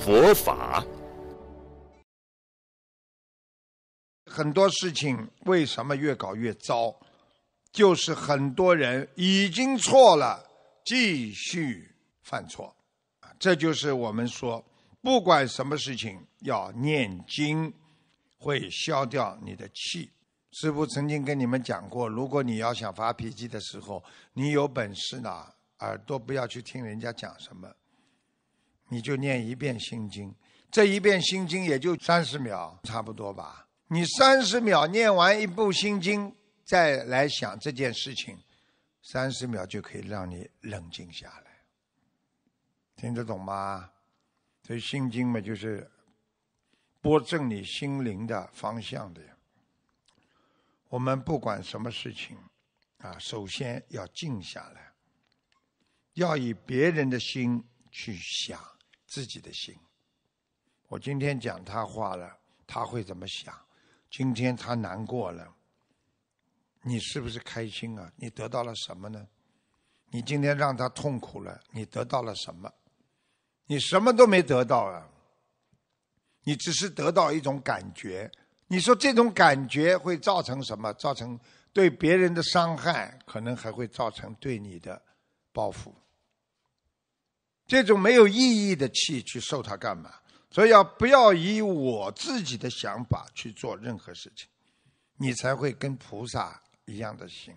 佛法。很多事情为什么越搞越糟？就是很多人已经错了，继续犯错。这就是我们说，不管什么事情要念经，会消掉你的气。师父曾经跟你们讲过，如果你要想发脾气的时候，你有本事呢。耳朵不要去听人家讲什么，你就念一遍心经，这一遍心经也就三十秒，差不多吧。你三十秒念完一部心经，再来想这件事情，三十秒就可以让你冷静下来。听得懂吗？所以心经嘛，就是拨正你心灵的方向的呀。我们不管什么事情，啊，首先要静下来。要以别人的心去想自己的心。我今天讲他话了，他会怎么想？今天他难过了，你是不是开心啊？你得到了什么呢？你今天让他痛苦了，你得到了什么？你什么都没得到啊！你只是得到一种感觉。你说这种感觉会造成什么？造成对别人的伤害，可能还会造成对你的报复。这种没有意义的气去受它干嘛？所以要不要以我自己的想法去做任何事情，你才会跟菩萨一样的心。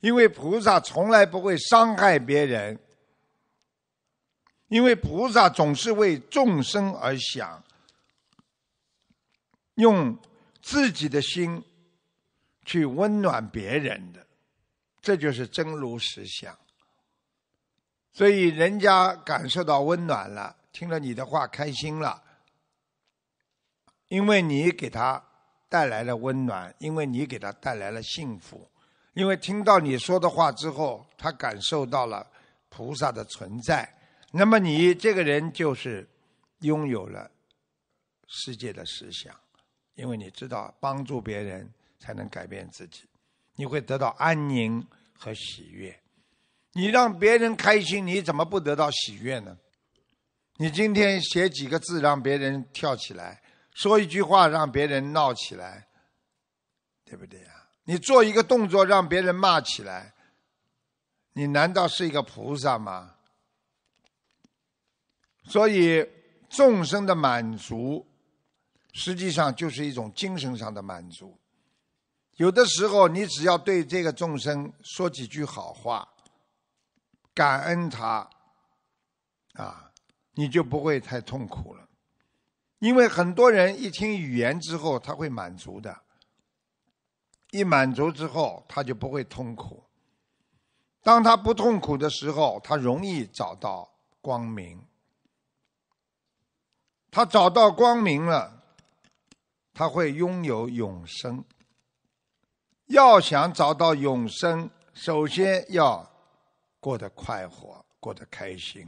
因为菩萨从来不会伤害别人，因为菩萨总是为众生而想，用自己的心去温暖别人的，这就是真如实相。所以人家感受到温暖了，听了你的话开心了，因为你给他带来了温暖，因为你给他带来了幸福，因为听到你说的话之后，他感受到了菩萨的存在，那么你这个人就是拥有了世界的思想，因为你知道帮助别人才能改变自己，你会得到安宁和喜悦。你让别人开心，你怎么不得到喜悦呢？你今天写几个字让别人跳起来，说一句话让别人闹起来，对不对呀？你做一个动作让别人骂起来，你难道是一个菩萨吗？所以众生的满足，实际上就是一种精神上的满足。有的时候，你只要对这个众生说几句好话。感恩他，啊，你就不会太痛苦了。因为很多人一听语言之后，他会满足的。一满足之后，他就不会痛苦。当他不痛苦的时候，他容易找到光明。他找到光明了，他会拥有永生。要想找到永生，首先要。过得快活，过得开心，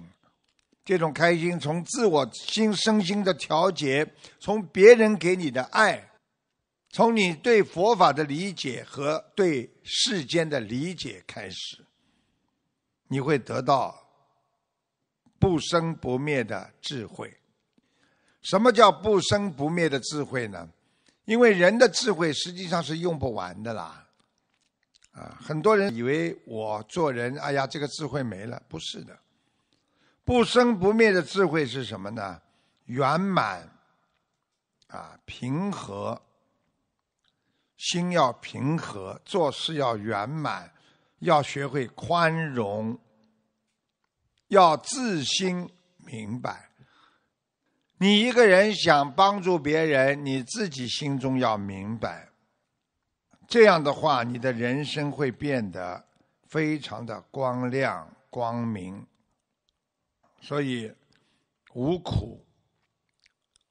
这种开心从自我心身心的调节，从别人给你的爱，从你对佛法的理解和对世间的理解开始，你会得到不生不灭的智慧。什么叫不生不灭的智慧呢？因为人的智慧实际上是用不完的啦。啊，很多人以为我做人，哎呀，这个智慧没了，不是的。不生不灭的智慧是什么呢？圆满，啊，平和，心要平和，做事要圆满，要学会宽容，要自心明白。你一个人想帮助别人，你自己心中要明白。这样的话，你的人生会变得非常的光亮、光明。所以，无苦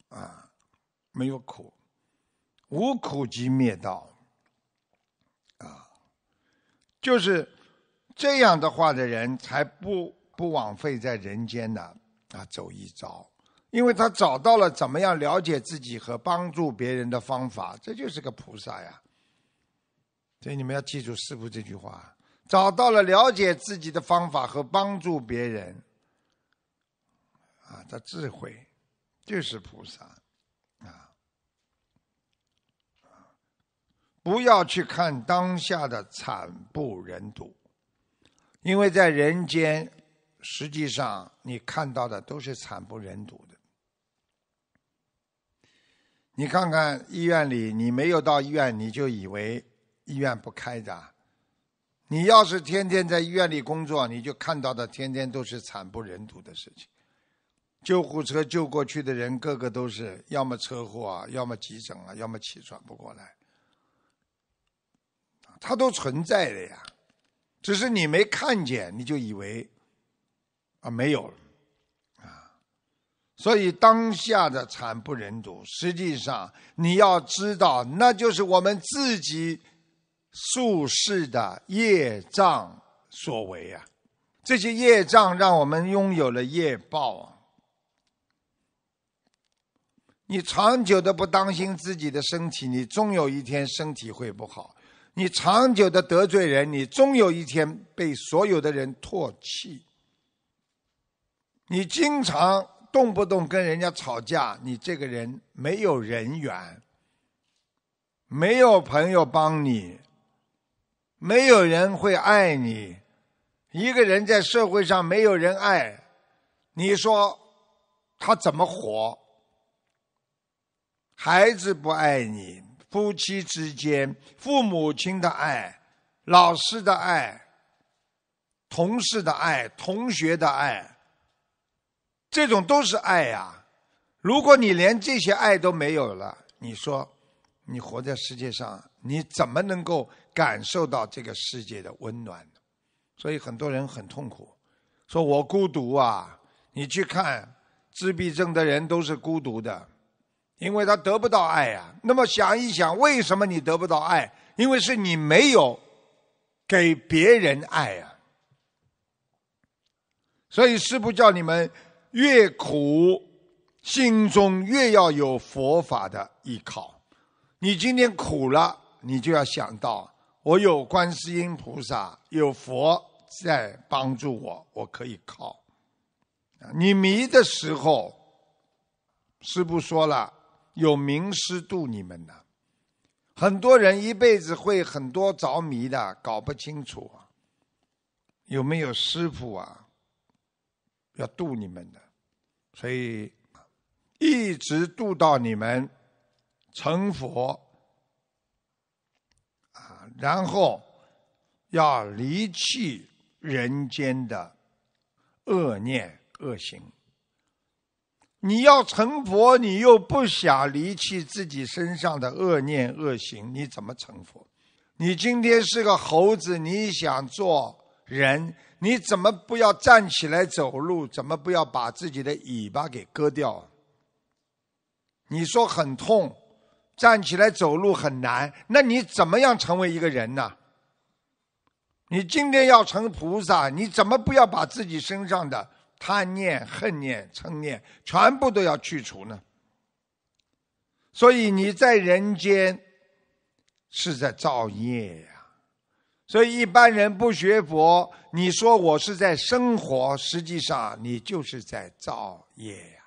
啊，没有苦，无苦即灭道。啊，就是这样的话的人，才不不枉费在人间呢啊走一遭，因为他找到了怎么样了解自己和帮助别人的方法，这就是个菩萨呀。所以你们要记住师傅这句话：找到了了解自己的方法和帮助别人，啊，的智慧就是菩萨，啊，不要去看当下的惨不忍睹，因为在人间，实际上你看到的都是惨不忍睹的。你看看医院里，你没有到医院，你就以为。医院不开的，你要是天天在医院里工作，你就看到的天天都是惨不忍睹的事情。救护车救过去的人，个个都是要么车祸啊，要么急诊啊，要么气喘不过来，它都存在的呀，只是你没看见，你就以为啊没有了啊。所以当下的惨不忍睹，实际上你要知道，那就是我们自己。术士的业障所为啊，这些业障让我们拥有了业报啊。你长久的不当心自己的身体，你终有一天身体会不好；你长久的得罪人，你终有一天被所有的人唾弃；你经常动不动跟人家吵架，你这个人没有人缘，没有朋友帮你。没有人会爱你，一个人在社会上没有人爱，你说他怎么活？孩子不爱你，夫妻之间、父母亲的爱、老师的爱、同事的爱、同学的爱，这种都是爱呀。如果你连这些爱都没有了，你说你活在世界上，你怎么能够？感受到这个世界的温暖，所以很多人很痛苦，说我孤独啊！你去看自闭症的人都是孤独的，因为他得不到爱啊。那么想一想，为什么你得不到爱？因为是你没有给别人爱啊。所以师父叫你们越苦，心中越要有佛法的依靠。你今天苦了，你就要想到。我有观世音菩萨，有佛在帮助我，我可以靠。你迷的时候，师傅说了，有名师度你们的。很多人一辈子会很多着迷的，搞不清楚，有没有师傅啊？要度你们的，所以一直度到你们成佛。然后要离弃人间的恶念恶行。你要成佛，你又不想离弃自己身上的恶念恶行，你怎么成佛？你今天是个猴子，你想做人，你怎么不要站起来走路？怎么不要把自己的尾巴给割掉？你说很痛。站起来走路很难，那你怎么样成为一个人呢？你今天要成菩萨，你怎么不要把自己身上的贪念、恨念、嗔念全部都要去除呢？所以你在人间是在造业呀。所以一般人不学佛，你说我是在生活，实际上你就是在造业。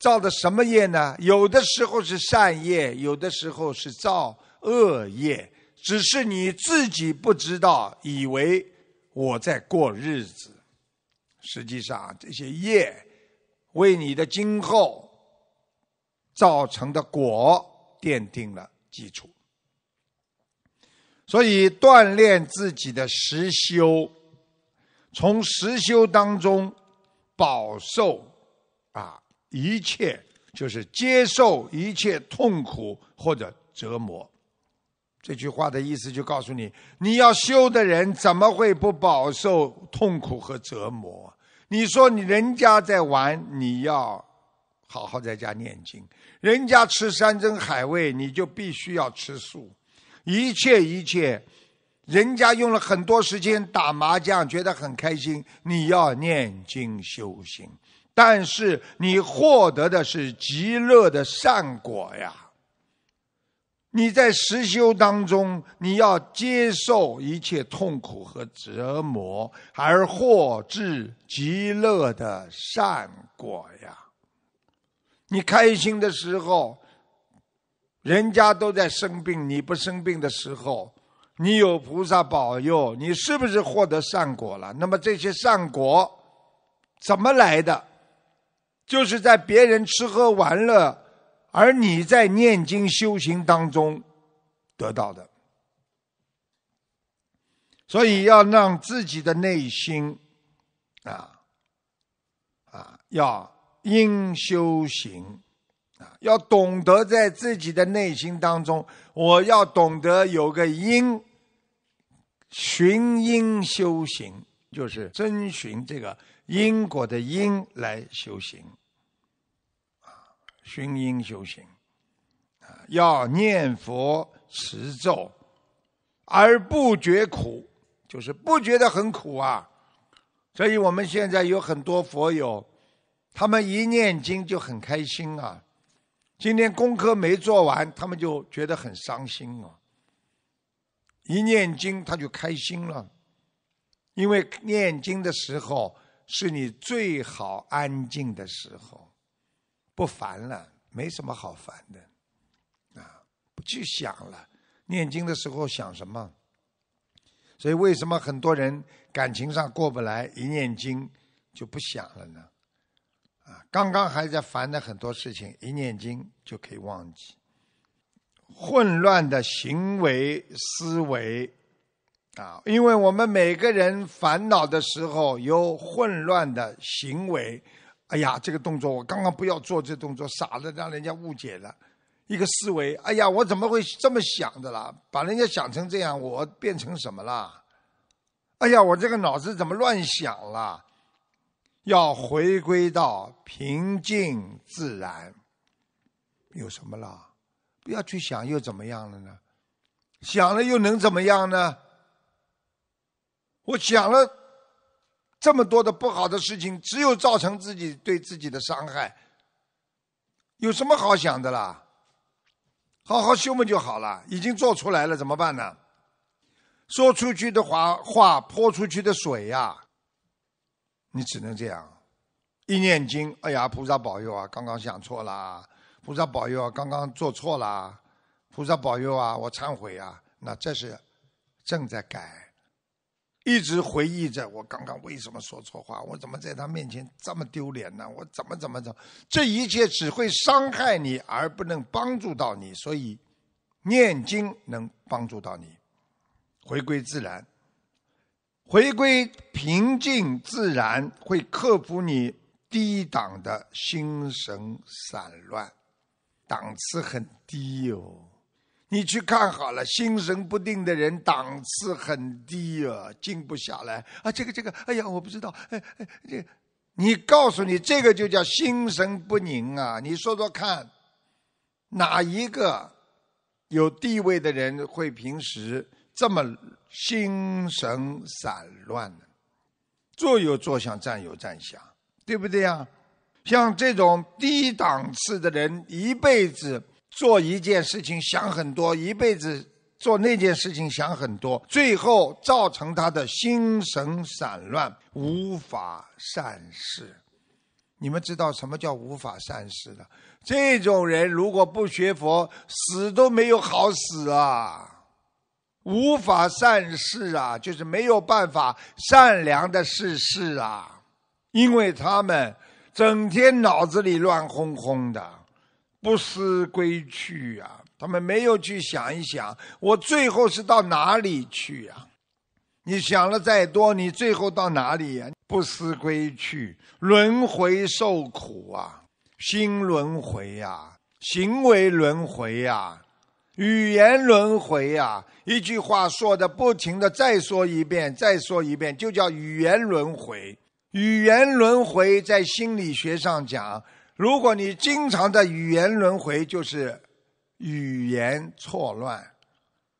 造的什么业呢？有的时候是善业，有的时候是造恶业，只是你自己不知道，以为我在过日子。实际上，这些业为你的今后造成的果奠定了基础。所以，锻炼自己的实修，从实修当中饱受啊。一切就是接受一切痛苦或者折磨，这句话的意思就告诉你：你要修的人怎么会不饱受痛苦和折磨？你说你人家在玩，你要好好在家念经。人家吃山珍海味，你就必须要吃素。一切一切，人家用了很多时间打麻将，觉得很开心。你要念经修行，但是你获得的是极乐的善果呀。你在实修当中，你要接受一切痛苦和折磨，而获至极乐的善果呀。你开心的时候。人家都在生病，你不生病的时候，你有菩萨保佑，你是不是获得善果了？那么这些善果怎么来的？就是在别人吃喝玩乐，而你在念经修行当中得到的。所以要让自己的内心啊啊，要应修行。啊要懂得在自己的内心当中，我要懂得有个因，寻因修行，就是遵循这个因果的因来修行，啊，寻因修行，啊，要念佛持咒，而不觉苦，就是不觉得很苦啊。所以我们现在有很多佛友，他们一念经就很开心啊。今天功课没做完，他们就觉得很伤心哦。一念经他就开心了，因为念经的时候是你最好安静的时候，不烦了，没什么好烦的，啊，不去想了。念经的时候想什么？所以为什么很多人感情上过不来，一念经就不想了呢？啊刚刚还在烦的很多事情，一念经就可以忘记。混乱的行为思维啊，因为我们每个人烦恼的时候有混乱的行为。哎呀，这个动作我刚刚不要做，这动作傻的让人家误解了。一个思维，哎呀，我怎么会这么想的啦？把人家想成这样，我变成什么了？哎呀，我这个脑子怎么乱想了？要回归到平静自然，有什么了？不要去想又怎么样了呢？想了又能怎么样呢？我想了这么多的不好的事情，只有造成自己对自己的伤害。有什么好想的啦？好好修嘛就好了。已经做出来了，怎么办呢？说出去的话，话泼出去的水呀。你只能这样，一念经，哎呀，菩萨保佑啊！刚刚想错了，菩萨保佑啊！刚刚做错了，菩萨保佑啊！我忏悔啊！那这是正在改，一直回忆着我刚刚为什么说错话，我怎么在他面前这么丢脸呢？我怎么怎么怎么？这一切只会伤害你，而不能帮助到你。所以，念经能帮助到你，回归自然。回归平静自然，会克服你低档的心神散乱，档次很低哦。你去看好了，心神不定的人档次很低啊，静不下来啊。这个这个，哎呀，我不知道，哎哎，这你告诉你，这个就叫心神不宁啊。你说说看，哪一个有地位的人会平时？这么心神散乱呢，坐有坐相，站有站相，对不对呀？像这种低档次的人，一辈子做一件事情想很多，一辈子做那件事情想很多，最后造成他的心神散乱，无法善事。你们知道什么叫无法善事的？这种人如果不学佛，死都没有好死啊！无法善事啊，就是没有办法善良的事事啊，因为他们整天脑子里乱哄哄的，不思归去啊。他们没有去想一想，我最后是到哪里去呀？你想了再多，你最后到哪里呀？不思归去，轮回受苦啊，心轮回呀，行为轮回呀。语言轮回呀，一句话说的不停的，再说一遍，再说一遍，就叫语言轮回。语言轮回在心理学上讲，如果你经常的语言轮回，就是语言错乱、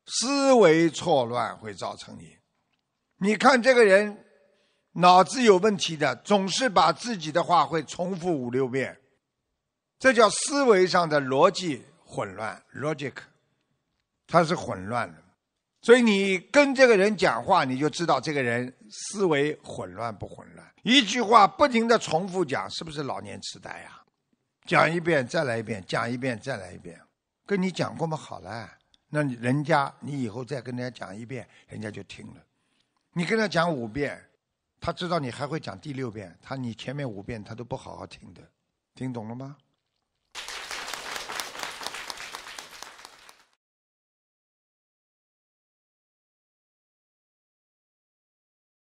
思维错乱，会造成你。你看这个人脑子有问题的，总是把自己的话会重复五六遍，这叫思维上的逻辑混乱 （logic），它是混乱的。所以你跟这个人讲话，你就知道这个人思维混乱不混乱。一句话不停的重复讲，是不是老年痴呆呀？讲一遍再来一遍，讲一遍再来一遍，跟你讲过嘛好了，那人家你以后再跟人家讲一遍，人家就听了。你跟他讲五遍，他知道你还会讲第六遍，他你前面五遍他都不好好听的，听懂了吗？